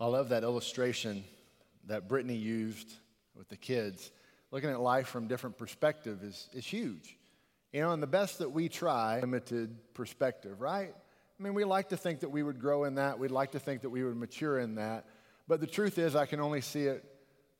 I love that illustration that Brittany used with the kids. Looking at life from different perspective is, is huge. You know, and the best that we try, limited perspective, right? I mean, we like to think that we would grow in that. We'd like to think that we would mature in that. But the truth is, I can only see it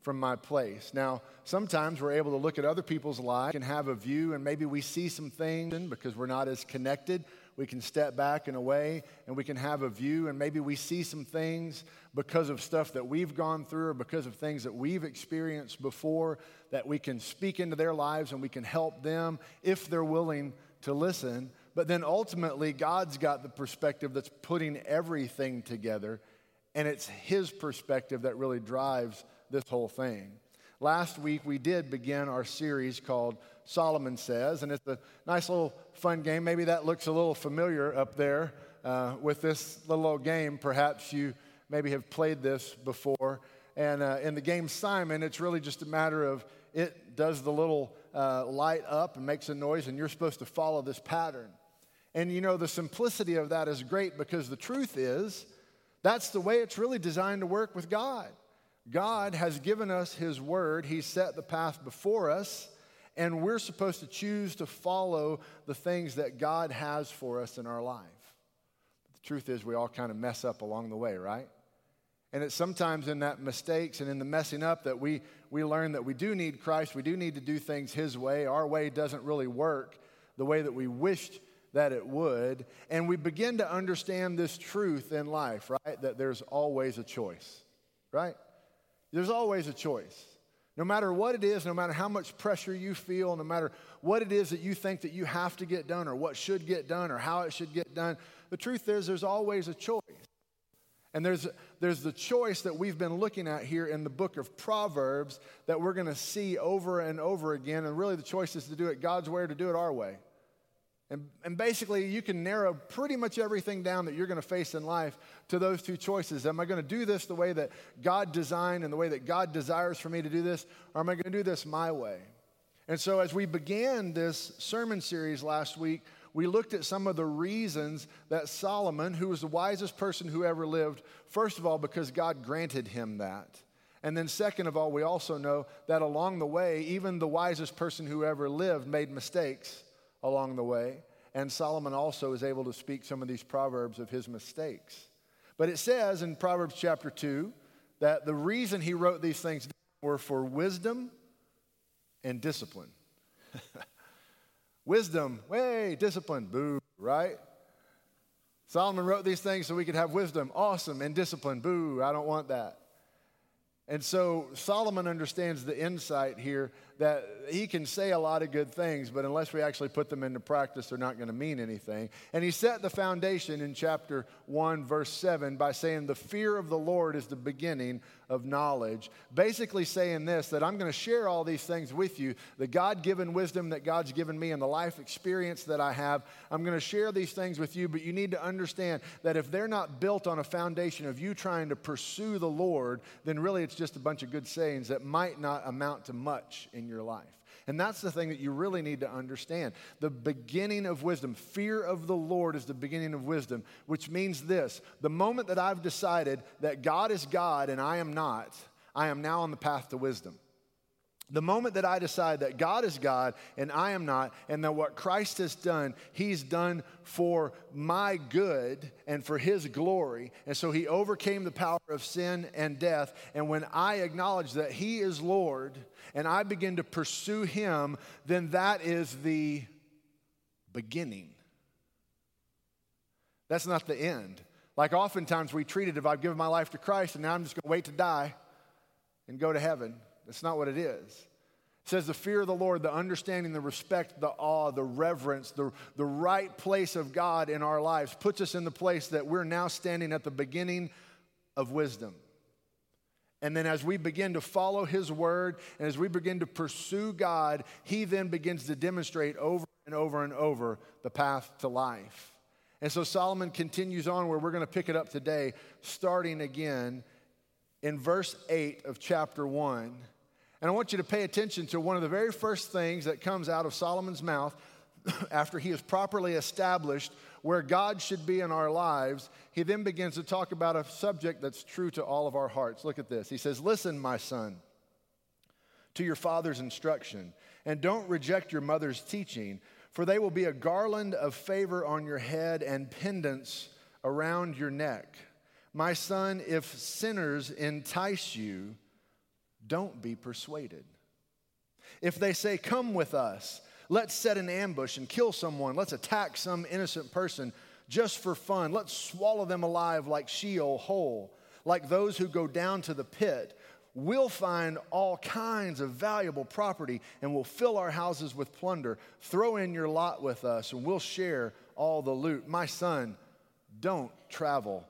from my place. Now, sometimes we're able to look at other people's lives and have a view, and maybe we see some things because we're not as connected. We can step back in a way and we can have a view, and maybe we see some things because of stuff that we've gone through or because of things that we've experienced before that we can speak into their lives and we can help them if they're willing to listen. But then ultimately, God's got the perspective that's putting everything together, and it's His perspective that really drives this whole thing. Last week, we did begin our series called Solomon Says, and it's a nice little fun game. Maybe that looks a little familiar up there uh, with this little old game. Perhaps you maybe have played this before. And uh, in the game Simon, it's really just a matter of it does the little uh, light up and makes a noise, and you're supposed to follow this pattern. And you know, the simplicity of that is great because the truth is that's the way it's really designed to work with God. God has given us His Word, He set the path before us, and we're supposed to choose to follow the things that God has for us in our life. the truth is, we all kind of mess up along the way, right? And it's sometimes in that mistakes and in the messing up that we, we learn that we do need Christ. We do need to do things His way. Our way doesn't really work the way that we wished that it would. And we begin to understand this truth in life, right? That there's always a choice, right? There's always a choice. No matter what it is, no matter how much pressure you feel, no matter what it is that you think that you have to get done or what should get done or how it should get done, the truth is there's always a choice. And there's, there's the choice that we've been looking at here in the book of Proverbs that we're going to see over and over again. And really, the choice is to do it God's way or to do it our way. And, and basically, you can narrow pretty much everything down that you're going to face in life to those two choices. Am I going to do this the way that God designed and the way that God desires for me to do this, or am I going to do this my way? And so, as we began this sermon series last week, we looked at some of the reasons that Solomon, who was the wisest person who ever lived, first of all, because God granted him that. And then, second of all, we also know that along the way, even the wisest person who ever lived made mistakes along the way. And Solomon also is able to speak some of these proverbs of his mistakes. But it says in Proverbs chapter 2 that the reason he wrote these things were for wisdom and discipline. wisdom, way, discipline, boo, right? Solomon wrote these things so we could have wisdom, awesome, and discipline, boo, I don't want that. And so Solomon understands the insight here that he can say a lot of good things, but unless we actually put them into practice, they're not going to mean anything. And he set the foundation in chapter 1, verse 7, by saying, The fear of the Lord is the beginning of knowledge. Basically, saying this that I'm going to share all these things with you the God given wisdom that God's given me and the life experience that I have. I'm going to share these things with you, but you need to understand that if they're not built on a foundation of you trying to pursue the Lord, then really it's just a bunch of good sayings that might not amount to much in your life. And that's the thing that you really need to understand. The beginning of wisdom, fear of the Lord is the beginning of wisdom, which means this the moment that I've decided that God is God and I am not, I am now on the path to wisdom. The moment that I decide that God is God and I am not, and that what Christ has done, He's done for my good and for His glory. And so He overcame the power of sin and death. And when I acknowledge that He is Lord and I begin to pursue Him, then that is the beginning. That's not the end. Like oftentimes we treat it if I've given my life to Christ and now I'm just going to wait to die and go to heaven. That's not what it is. It says the fear of the Lord, the understanding, the respect, the awe, the reverence, the, the right place of God in our lives puts us in the place that we're now standing at the beginning of wisdom. And then, as we begin to follow His word and as we begin to pursue God, He then begins to demonstrate over and over and over the path to life. And so Solomon continues on where we're going to pick it up today, starting again in verse 8 of chapter 1. And I want you to pay attention to one of the very first things that comes out of Solomon's mouth after he is properly established where God should be in our lives, he then begins to talk about a subject that's true to all of our hearts. Look at this. He says, Listen, my son, to your father's instruction, and don't reject your mother's teaching, for they will be a garland of favor on your head and pendants around your neck. My son, if sinners entice you, don't be persuaded. If they say, Come with us, let's set an ambush and kill someone, let's attack some innocent person just for fun, let's swallow them alive like Sheol whole, like those who go down to the pit. We'll find all kinds of valuable property and we'll fill our houses with plunder. Throw in your lot with us and we'll share all the loot. My son, don't travel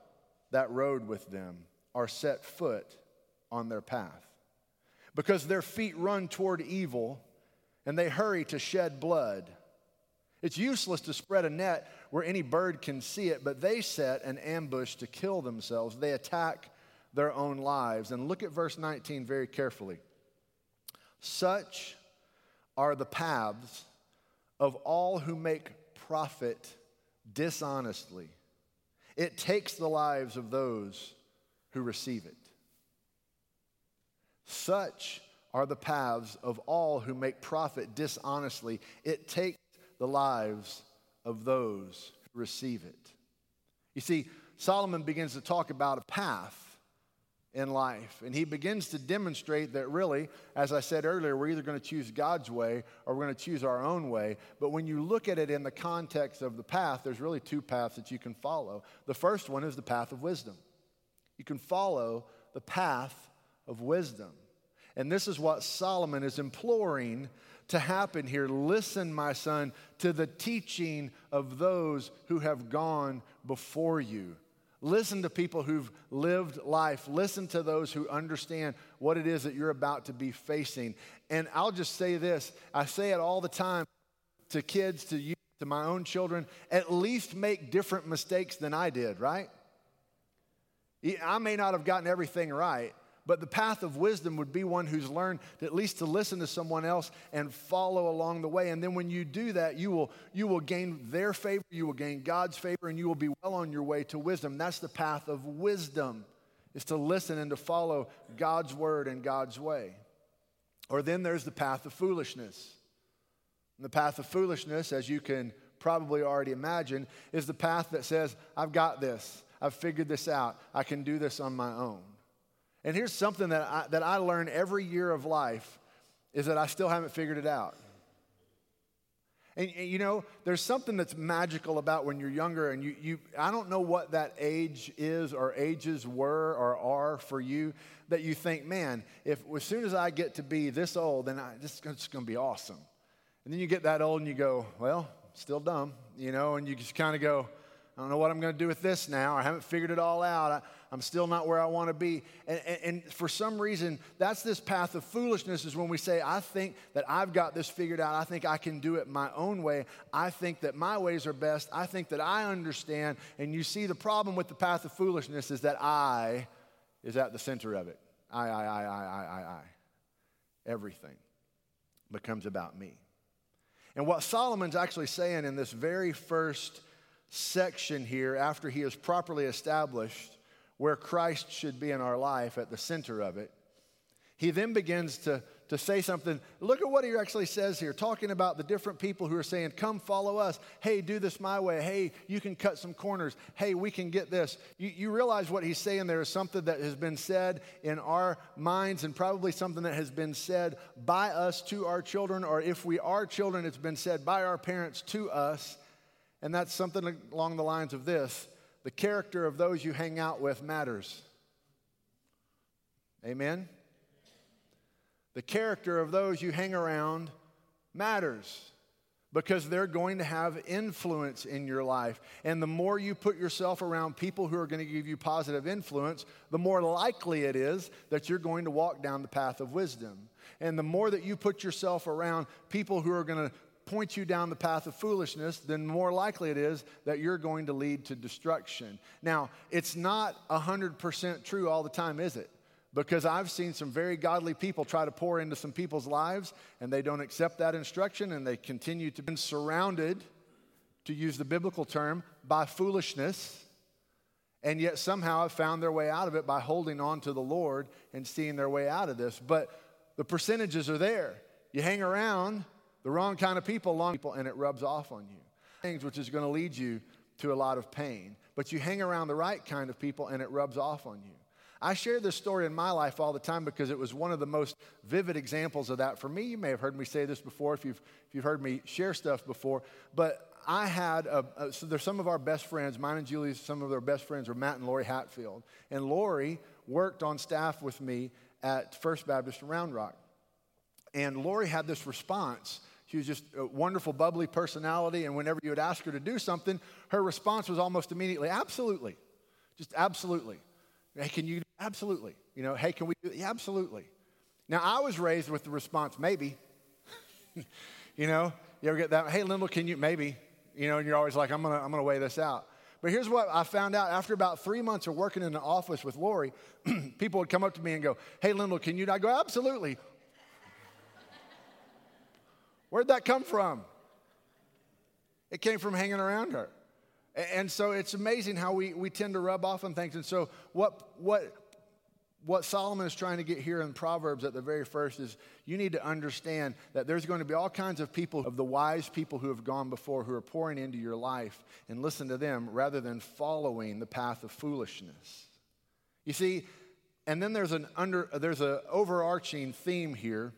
that road with them or set foot on their path because their feet run toward evil and they hurry to shed blood. It's useless to spread a net where any bird can see it, but they set an ambush to kill themselves. They attack their own lives. And look at verse 19 very carefully. Such are the paths of all who make profit dishonestly. It takes the lives of those who receive it. Such are the paths of all who make profit dishonestly. It takes the lives of those who receive it. You see, Solomon begins to talk about a path in life. And he begins to demonstrate that really, as I said earlier, we're either going to choose God's way or we're going to choose our own way. But when you look at it in the context of the path, there's really two paths that you can follow. The first one is the path of wisdom. You can follow the path of wisdom. And this is what Solomon is imploring to happen here. Listen, my son, to the teaching of those who have gone before you. Listen to people who've lived life. Listen to those who understand what it is that you're about to be facing. And I'll just say this I say it all the time to kids, to you, to my own children at least make different mistakes than I did, right? I may not have gotten everything right, but the path of wisdom would be one who's learned at least to listen to someone else and follow along the way. And then when you do that, you will, you will gain their favor, you will gain God's favor, and you will be well on your way to wisdom. That's the path of wisdom, is to listen and to follow God's word and God's way. Or then there's the path of foolishness. And the path of foolishness, as you can probably already imagine, is the path that says, I've got this. I've figured this out. I can do this on my own. And here's something that I, that I learn every year of life is that I still haven't figured it out. And, and, you know, there's something that's magical about when you're younger, and you, you, I don't know what that age is or ages were or are for you, that you think, man, if as soon as I get to be this old, then I, this, it's going to be awesome. And then you get that old and you go, well, still dumb, you know, and you just kind of go, I don't know what I'm going to do with this now. I haven't figured it all out. I, I'm still not where I want to be. And, and, and, for some reason, that's this path of foolishness is when we say, I think that I've got this figured out. I think I can do it my own way. I think that my ways are best. I think that I understand. And you see, the problem with the path of foolishness is that I is at the center of it. I, I, I, I, I, I. Everything becomes about me. And what Solomon's actually saying in this very first section here, after he is properly established where Christ should be in our life at the center of it, he then begins to, to say something. Look at what he actually says here, talking about the different people who are saying, Come follow us. Hey, do this my way. Hey, you can cut some corners. Hey, we can get this. You, you realize what he's saying there is something that has been said in our minds and probably something that has been said by us to our children, or if we are children, it's been said by our parents to us. And that's something along the lines of this the character of those you hang out with matters. Amen? The character of those you hang around matters because they're going to have influence in your life. And the more you put yourself around people who are going to give you positive influence, the more likely it is that you're going to walk down the path of wisdom. And the more that you put yourself around people who are going to point you down the path of foolishness, then more likely it is that you're going to lead to destruction. Now, it's not 100% true all the time, is it? Because I've seen some very godly people try to pour into some people's lives and they don't accept that instruction and they continue to be surrounded to use the biblical term, by foolishness, and yet somehow have found their way out of it by holding on to the Lord and seeing their way out of this. But the percentages are there. You hang around the wrong kind of people, long people, and it rubs off on you. Things which is going to lead you to a lot of pain. But you hang around the right kind of people and it rubs off on you. I share this story in my life all the time because it was one of the most vivid examples of that for me. You may have heard me say this before if you've, if you've heard me share stuff before, but I had, a, a, so there's some of our best friends, mine and Julie's, some of their best friends were Matt and Lori Hatfield. And Lori worked on staff with me at First Baptist Round Rock. And Lori had this response. She was just a wonderful, bubbly personality. And whenever you would ask her to do something, her response was almost immediately, absolutely. Just absolutely. Hey, can you? Absolutely. You know, hey, can we do yeah, absolutely. Now, I was raised with the response, maybe. you know, you ever get that? Hey, Lyndall, can you? Maybe. You know, and you're always like, I'm going to I'm gonna weigh this out. But here's what I found out after about three months of working in the office with Lori, people would come up to me and go, Hey, Lyndall, can you? I go, Absolutely. Where'd that come from? It came from hanging around her. And so it's amazing how we, we tend to rub off on things. And so, what, what, what Solomon is trying to get here in Proverbs at the very first is you need to understand that there's going to be all kinds of people, of the wise people who have gone before, who are pouring into your life, and listen to them rather than following the path of foolishness. You see, and then there's an under there's an overarching theme here,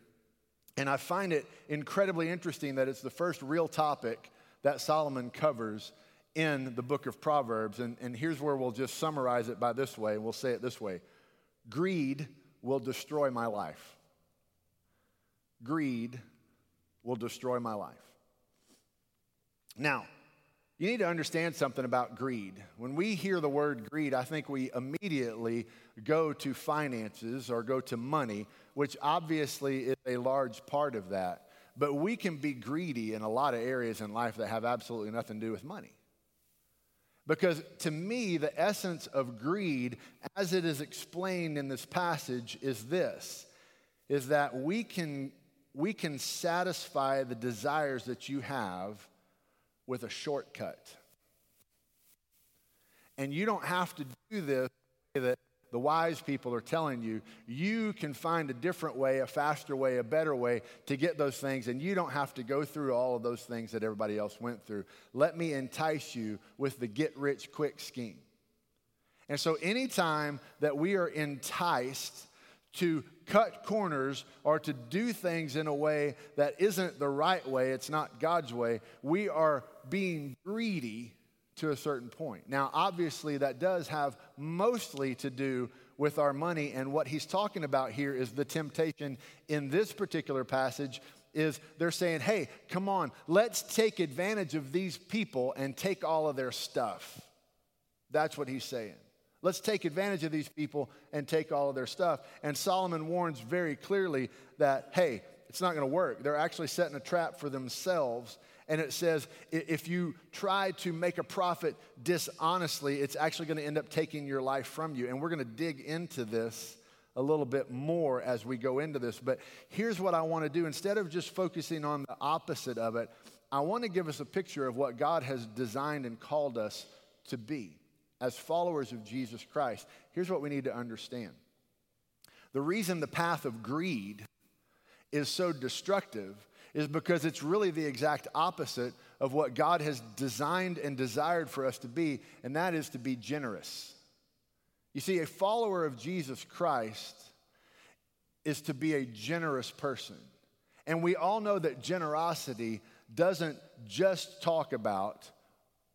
and I find it incredibly interesting that it's the first real topic that Solomon covers in the book of Proverbs. And, and here's where we'll just summarize it by this way. and We'll say it this way Greed will destroy my life. Greed will destroy my life. Now, you need to understand something about greed. When we hear the word greed, I think we immediately go to finances or go to money, which obviously is a large part of that. But we can be greedy in a lot of areas in life that have absolutely nothing to do with money. Because to me, the essence of greed, as it is explained in this passage, is this is that we can, we can satisfy the desires that you have with a shortcut. And you don't have to do this that the wise people are telling you, you can find a different way, a faster way, a better way to get those things, and you don't have to go through all of those things that everybody else went through. Let me entice you with the get rich quick scheme. And so, anytime that we are enticed to cut corners or to do things in a way that isn't the right way, it's not God's way, we are being greedy to a certain point. Now, obviously, that does have mostly to do with our money, and what he's talking about here is the temptation in this particular passage is they're saying, hey, come on, let's take advantage of these people and take all of their stuff. That's what he's saying. Let's take advantage of these people and take all of their stuff. And Solomon warns very clearly that, hey, it's not going to work. They're actually setting a trap for themselves and it says if you try to make a profit dishonestly, it's actually going to end up taking your life from you. And we're going to dig into this a little bit more as we go into this. But here's what I want to do instead of just focusing on the opposite of it, I want to give us a picture of what God has designed and called us to be as followers of Jesus Christ. Here's what we need to understand the reason the path of greed is so destructive is because it's really the exact opposite of what God has designed and desired for us to be, and that is to be generous. You see, a follower of Jesus Christ is to be a generous person. And we all know that generosity doesn't just talk about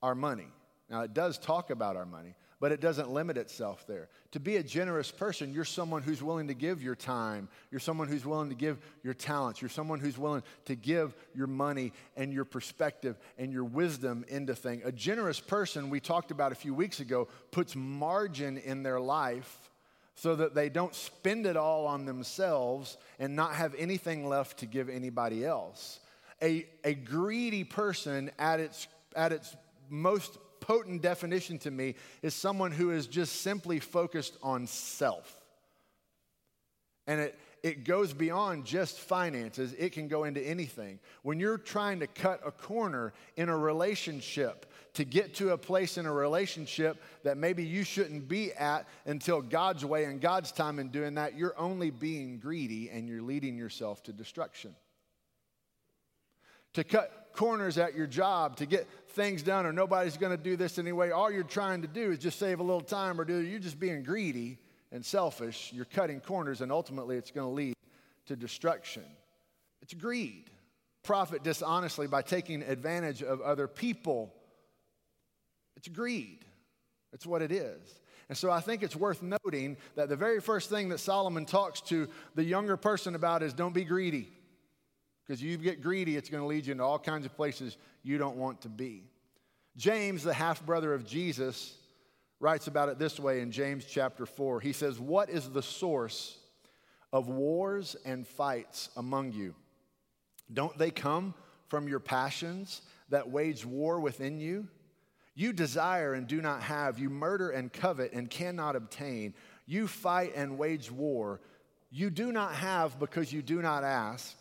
our money. Now, it does talk about our money, but it doesn't limit itself there. To be a generous person, you're someone who's willing to give your time. You're someone who's willing to give your talents. You're someone who's willing to give your money and your perspective and your wisdom into things. A generous person, we talked about a few weeks ago, puts margin in their life so that they don't spend it all on themselves and not have anything left to give anybody else. A, a greedy person at its, at its most potent definition to me is someone who is just simply focused on self. And it, it goes beyond just finances, it can go into anything. When you're trying to cut a corner in a relationship to get to a place in a relationship that maybe you shouldn't be at until God's way and God's time in doing that, you're only being greedy and you're leading yourself to destruction. To cut corners at your job, to get things done, or nobody's going to do this anyway, all you're trying to do is just save a little time, or do you're just being greedy and selfish. You're cutting corners, and ultimately it's going to lead to destruction. It's greed. Profit dishonestly by taking advantage of other people. It's greed. It's what it is. And so I think it's worth noting that the very first thing that Solomon talks to the younger person about is don't be greedy. Because you get greedy, it's going to lead you into all kinds of places you don't want to be. James, the half brother of Jesus, writes about it this way in James chapter 4. He says, What is the source of wars and fights among you? Don't they come from your passions that wage war within you? You desire and do not have. You murder and covet and cannot obtain. You fight and wage war. You do not have because you do not ask.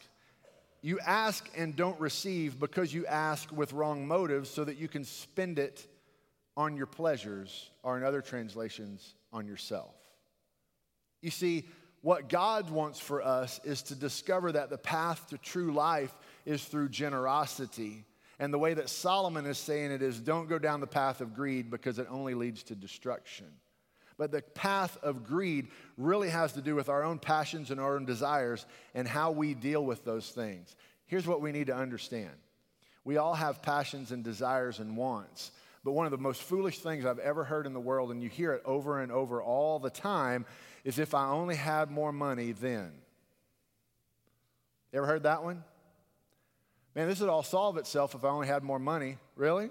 You ask and don't receive because you ask with wrong motives so that you can spend it on your pleasures, or in other translations, on yourself. You see, what God wants for us is to discover that the path to true life is through generosity. And the way that Solomon is saying it is don't go down the path of greed because it only leads to destruction. But the path of greed really has to do with our own passions and our own desires and how we deal with those things. Here's what we need to understand we all have passions and desires and wants. But one of the most foolish things I've ever heard in the world, and you hear it over and over all the time, is if I only had more money then. Ever heard that one? Man, this would all solve itself if I only had more money. Really?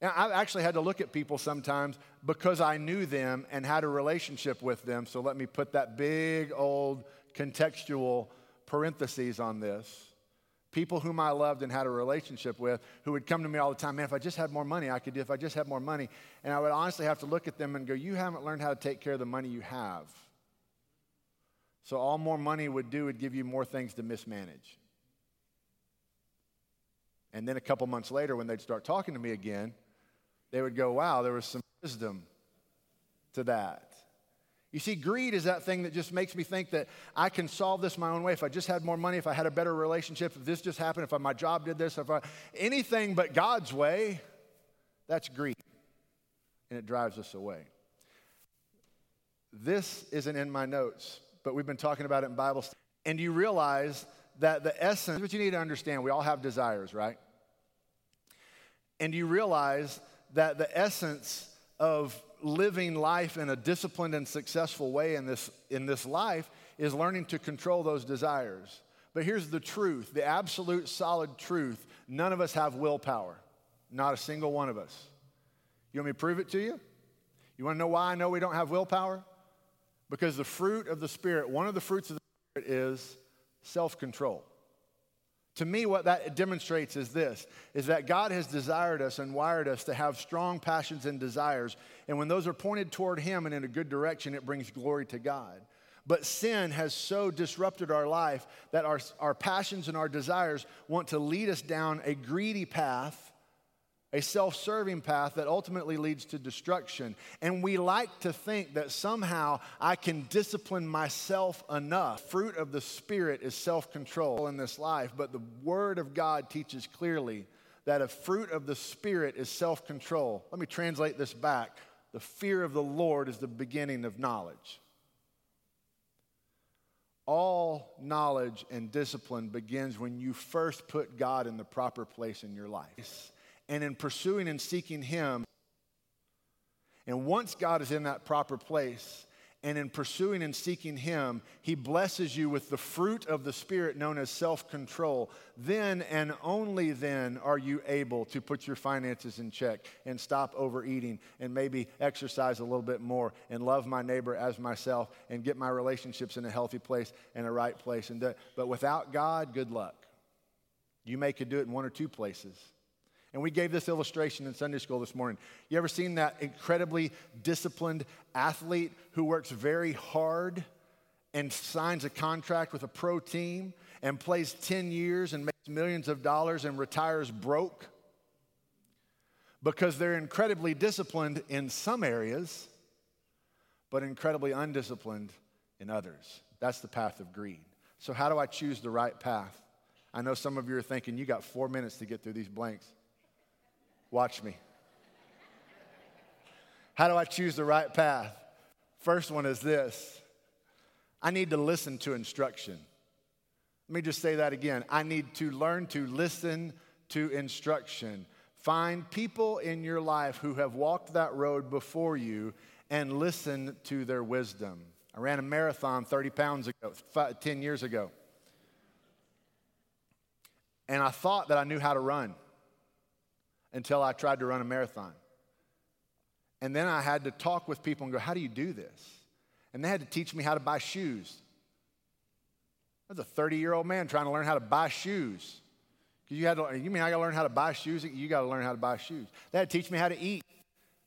And I've actually had to look at people sometimes because I knew them and had a relationship with them. So let me put that big old contextual parentheses on this people whom I loved and had a relationship with who would come to me all the time, man, if I just had more money, I could do, if I just had more money. And I would honestly have to look at them and go, you haven't learned how to take care of the money you have. So all more money would do would give you more things to mismanage. And then a couple months later, when they'd start talking to me again, they would go, wow, there was some wisdom to that. You see, greed is that thing that just makes me think that I can solve this my own way. If I just had more money, if I had a better relationship, if this just happened, if my job did this, if I, anything but God's way, that's greed. And it drives us away. This isn't in my notes, but we've been talking about it in Bible study. And you realize that the essence, what you need to understand, we all have desires, right? And you realize that the essence of living life in a disciplined and successful way in this, in this life is learning to control those desires. But here's the truth the absolute solid truth none of us have willpower, not a single one of us. You want me to prove it to you? You want to know why I know we don't have willpower? Because the fruit of the Spirit, one of the fruits of the Spirit is self control. To me, what that demonstrates is this is that God has desired us and wired us to have strong passions and desires. And when those are pointed toward Him and in a good direction, it brings glory to God. But sin has so disrupted our life that our, our passions and our desires want to lead us down a greedy path a self serving path that ultimately leads to destruction. And we like to think that somehow I can discipline myself enough. Fruit of the Spirit is self control in this life, but the Word of God teaches clearly that a fruit of the Spirit is self control. Let me translate this back. The fear of the Lord is the beginning of knowledge. All knowledge and discipline begins when you first put God in the proper place in your life and in pursuing and seeking Him. And once God is in that proper place, and in pursuing and seeking Him, He blesses you with the fruit of the Spirit known as self control. Then and only then are you able to put your finances in check and stop overeating and maybe exercise a little bit more and love my neighbor as myself and get my relationships in a healthy place and a right place. And but without God, good luck. You may could do it in one or two places. And we gave this illustration in Sunday school this morning. You ever seen that incredibly disciplined athlete who works very hard and signs a contract with a pro team and plays 10 years and makes millions of dollars and retires broke because they're incredibly disciplined in some areas, but incredibly undisciplined in others. That's the path of greed. So, how do I choose the right path? I know some of you are thinking, you got four minutes to get through these blanks. Watch me. How do I choose the right path? First one is this I need to listen to instruction. Let me just say that again. I need to learn to listen to instruction. Find people in your life who have walked that road before you and listen to their wisdom. I ran a marathon 30 pounds ago, five, 10 years ago. And I thought that I knew how to run until I tried to run a marathon. And then I had to talk with people and go, How do you do this? And they had to teach me how to buy shoes. I was a 30 year old man trying to learn how to buy shoes. You, had to, you mean I got to learn how to buy shoes? You got to learn how to buy shoes. They had to teach me how to eat.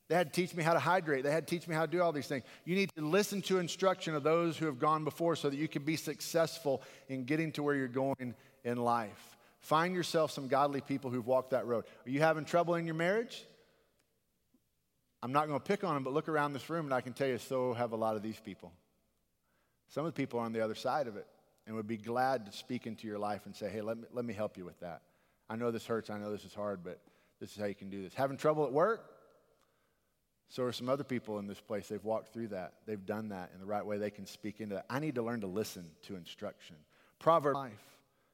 They had to teach me how to hydrate. They had to teach me how to do all these things. You need to listen to instruction of those who have gone before so that you can be successful in getting to where you're going in life. Find yourself some godly people who've walked that road. Are you having trouble in your marriage? I'm not going to pick on them, but look around this room and I can tell you so have a lot of these people. Some of the people are on the other side of it and would be glad to speak into your life and say, hey, let me, let me help you with that. I know this hurts. I know this is hard, but this is how you can do this. Having trouble at work? So are some other people in this place. They've walked through that. They've done that in the right way. They can speak into that. I need to learn to listen to instruction. Proverbs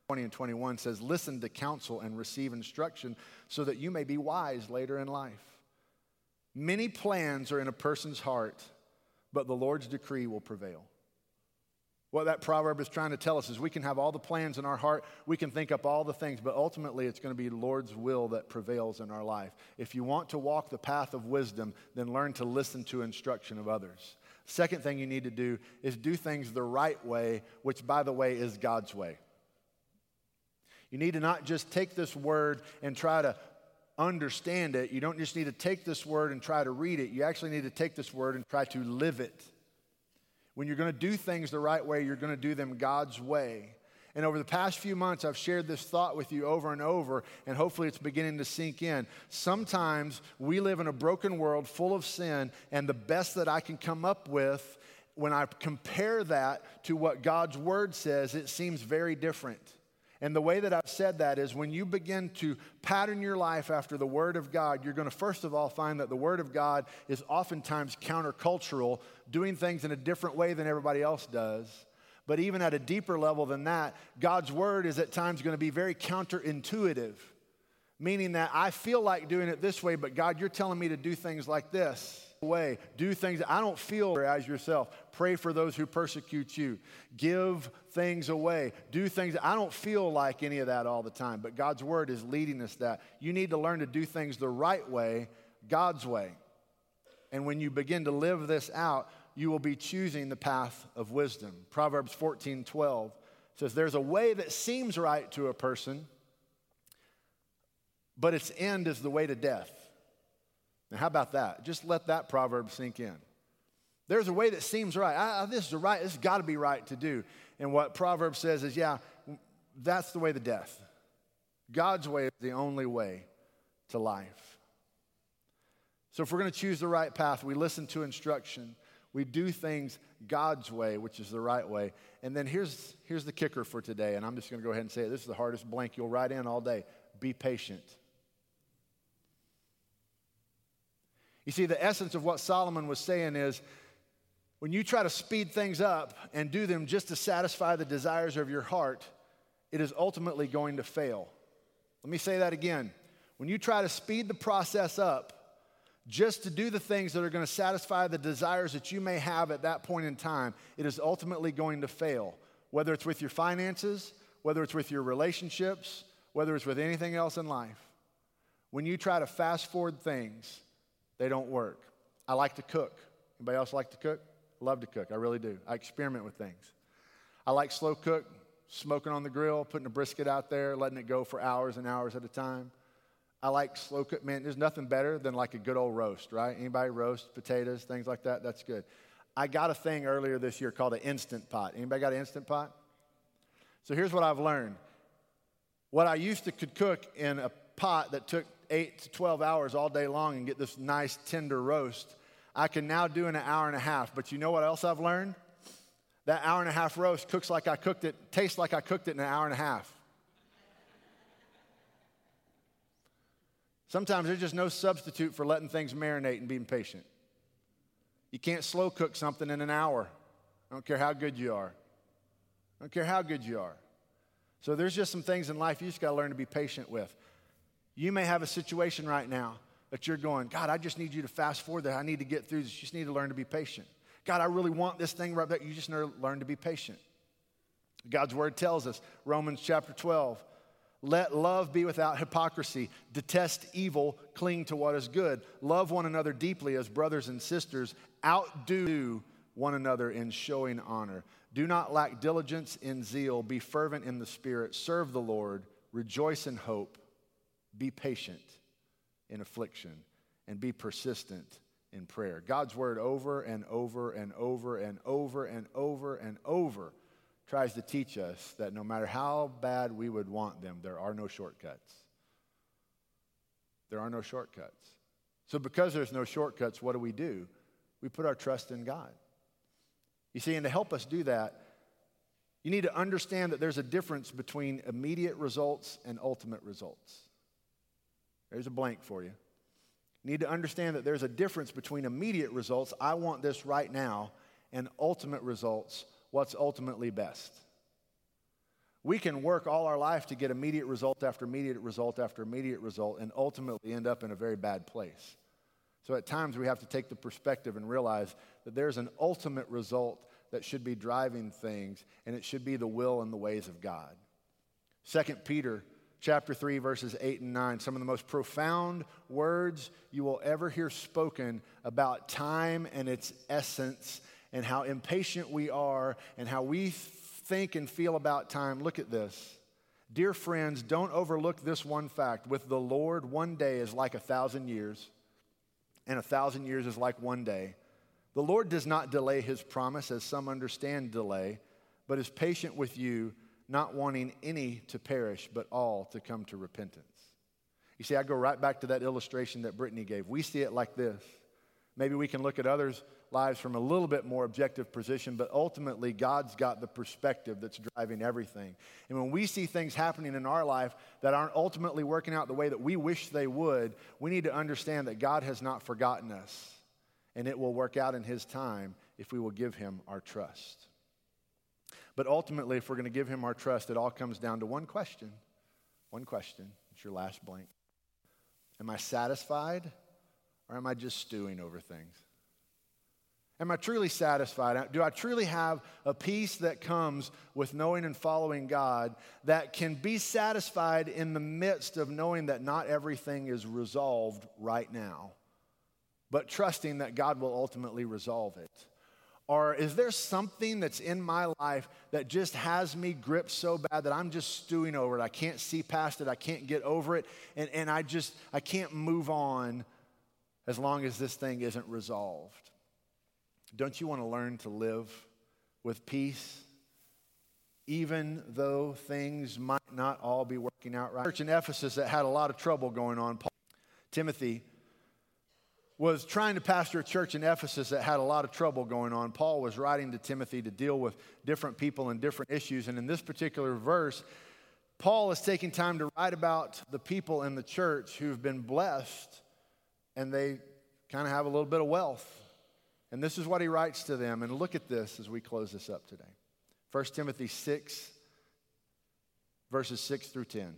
20 and 21 says, Listen to counsel and receive instruction so that you may be wise later in life. Many plans are in a person's heart, but the Lord's decree will prevail. What that proverb is trying to tell us is we can have all the plans in our heart, we can think up all the things, but ultimately it's going to be Lord's will that prevails in our life. If you want to walk the path of wisdom, then learn to listen to instruction of others. Second thing you need to do is do things the right way, which, by the way, is God's way. You need to not just take this word and try to understand it. You don't just need to take this word and try to read it. You actually need to take this word and try to live it. When you're going to do things the right way, you're going to do them God's way. And over the past few months, I've shared this thought with you over and over, and hopefully it's beginning to sink in. Sometimes we live in a broken world full of sin, and the best that I can come up with, when I compare that to what God's word says, it seems very different. And the way that I've said that is when you begin to pattern your life after the Word of God, you're going to first of all find that the Word of God is oftentimes countercultural, doing things in a different way than everybody else does. But even at a deeper level than that, God's Word is at times going to be very counterintuitive, meaning that I feel like doing it this way, but God, you're telling me to do things like this way. Do things I don't feel as yourself. Pray for those who persecute you. Give things away. Do things I don't feel like any of that all the time, but God's word is leading us that. You need to learn to do things the right way, God's way. And when you begin to live this out, you will be choosing the path of wisdom. Proverbs 14 12 says, There's a way that seems right to a person, but its end is the way to death. Now, how about that? Just let that proverb sink in. There's a way that seems right. I, this is right. This has got to be right to do. And what Proverb says is, yeah, that's the way to death. God's way is the only way to life. So if we're going to choose the right path, we listen to instruction. We do things God's way, which is the right way. And then here's, here's the kicker for today, and I'm just going to go ahead and say it. This is the hardest blank you'll write in all day. Be patient. You see, the essence of what Solomon was saying is when you try to speed things up and do them just to satisfy the desires of your heart, it is ultimately going to fail. Let me say that again. When you try to speed the process up just to do the things that are going to satisfy the desires that you may have at that point in time, it is ultimately going to fail. Whether it's with your finances, whether it's with your relationships, whether it's with anything else in life. When you try to fast forward things, they don't work. I like to cook. Anybody else like to cook? Love to cook. I really do. I experiment with things. I like slow cook, smoking on the grill, putting a brisket out there, letting it go for hours and hours at a time. I like slow cook. Man, there's nothing better than like a good old roast, right? Anybody roast potatoes, things like that? That's good. I got a thing earlier this year called an instant pot. Anybody got an instant pot? So here's what I've learned. What I used to could cook in a pot that took 8 to 12 hours all day long and get this nice tender roast, I can now do in an hour and a half. But you know what else I've learned? That hour and a half roast cooks like I cooked it, tastes like I cooked it in an hour and a half. Sometimes there's just no substitute for letting things marinate and being patient. You can't slow cook something in an hour. I don't care how good you are. I don't care how good you are. So there's just some things in life you just got to learn to be patient with. You may have a situation right now that you're going, God, I just need you to fast forward that. I need to get through this. You just need to learn to be patient. God, I really want this thing right back. You just need to learn to be patient. God's word tells us, Romans chapter 12, let love be without hypocrisy. Detest evil, cling to what is good. Love one another deeply as brothers and sisters. Outdo one another in showing honor. Do not lack diligence in zeal. Be fervent in the spirit. Serve the Lord. Rejoice in hope. Be patient in affliction. And be persistent in prayer. God's word over and over and over and over and over and over tries to teach us that no matter how bad we would want them, there are no shortcuts. There are no shortcuts. So, because there's no shortcuts, what do we do? We put our trust in God. You see, and to help us do that, you need to understand that there's a difference between immediate results and ultimate results. There's a blank for you. You need to understand that there's a difference between immediate results, I want this right now, and ultimate results, what's ultimately best. We can work all our life to get immediate result after immediate result after immediate result and ultimately end up in a very bad place. So at times we have to take the perspective and realize that there's an ultimate result that should be driving things, and it should be the will and the ways of God. Second Peter chapter 3 verses 8 and 9 some of the most profound words you will ever hear spoken about time and its essence and how impatient we are and how we think and feel about time. Look at this. Dear friends, don't overlook this one fact. With the Lord, one day is like a thousand years, and a thousand years is like one day. The Lord does not delay his promise, as some understand delay, but is patient with you, not wanting any to perish, but all to come to repentance. You see, I go right back to that illustration that Brittany gave. We see it like this. Maybe we can look at others' lives from a little bit more objective position, but ultimately, God's got the perspective that's driving everything. And when we see things happening in our life that aren't ultimately working out the way that we wish they would, we need to understand that God has not forgotten us, and it will work out in His time if we will give Him our trust. But ultimately, if we're going to give Him our trust, it all comes down to one question. One question. It's your last blank. Am I satisfied? Or am I just stewing over things? Am I truly satisfied? Uh, do I truly have a peace that comes with knowing and following God that can be satisfied in the midst of knowing that not everything is resolved right now, but trusting that God will ultimately resolve it? Or is there something that's in my life that just has me gripped so bad that I'm just stewing over it? I can't see past it, I can't get over it, and, and I just I can't move on as long as this thing isn't resolved. Don't you want to learn to live with peace? Even though things might not all be working out right. Church in Ephesus that had a lot of trouble going on. Paul, Timothy was trying to pastor a church in Ephesus that had a lot of trouble going on. Paul was writing to Timothy to deal with different people and different issues. And in this particular verse, Paul is taking time to write about the people in the church who've been blessed and they kind of have a little bit of wealth. And this is what he writes to them. And look at this as we close this up today 1 Timothy 6, verses 6 through 10.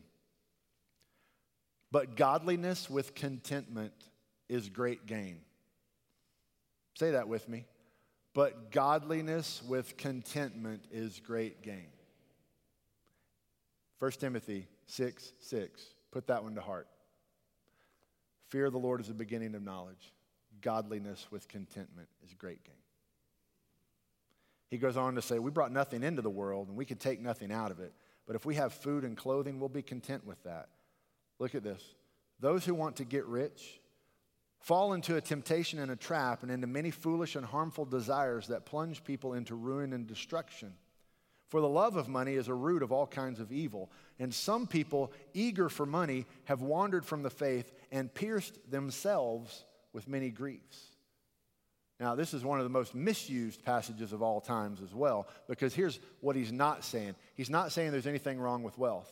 But godliness with contentment is great gain. Say that with me. But godliness with contentment is great gain. 1 Timothy 6 6. Put that one to heart. Fear of the Lord is the beginning of knowledge. Godliness with contentment is great gain. He goes on to say, We brought nothing into the world and we can take nothing out of it. But if we have food and clothing, we'll be content with that. Look at this. Those who want to get rich fall into a temptation and a trap and into many foolish and harmful desires that plunge people into ruin and destruction. For the love of money is a root of all kinds of evil. And some people, eager for money, have wandered from the faith and pierced themselves with many griefs. Now, this is one of the most misused passages of all times as well, because here's what he's not saying. He's not saying there's anything wrong with wealth.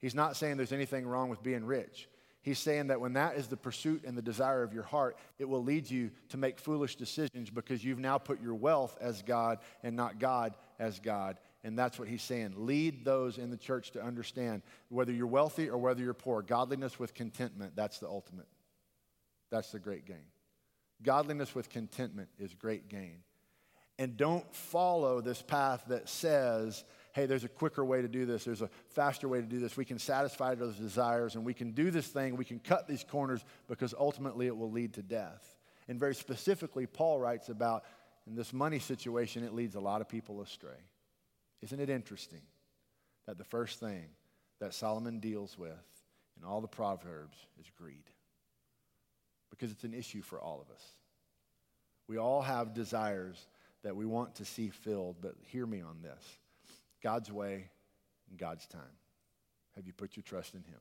He's not saying there's anything wrong with being rich. He's saying that when that is the pursuit and the desire of your heart, it will lead you to make foolish decisions because you've now put your wealth as God and not God as God. And that's what he's saying. Lead those in the church to understand whether you're wealthy or whether you're poor, godliness with contentment, that's the ultimate. That's the great gain. Godliness with contentment is great gain. And don't follow this path that says, hey, there's a quicker way to do this, there's a faster way to do this. We can satisfy those desires and we can do this thing, we can cut these corners because ultimately it will lead to death. And very specifically, Paul writes about in this money situation, it leads a lot of people astray. Isn't it interesting that the first thing that Solomon deals with in all the Proverbs is greed? Because it's an issue for all of us. We all have desires that we want to see filled, but hear me on this God's way and God's time. Have you put your trust in Him?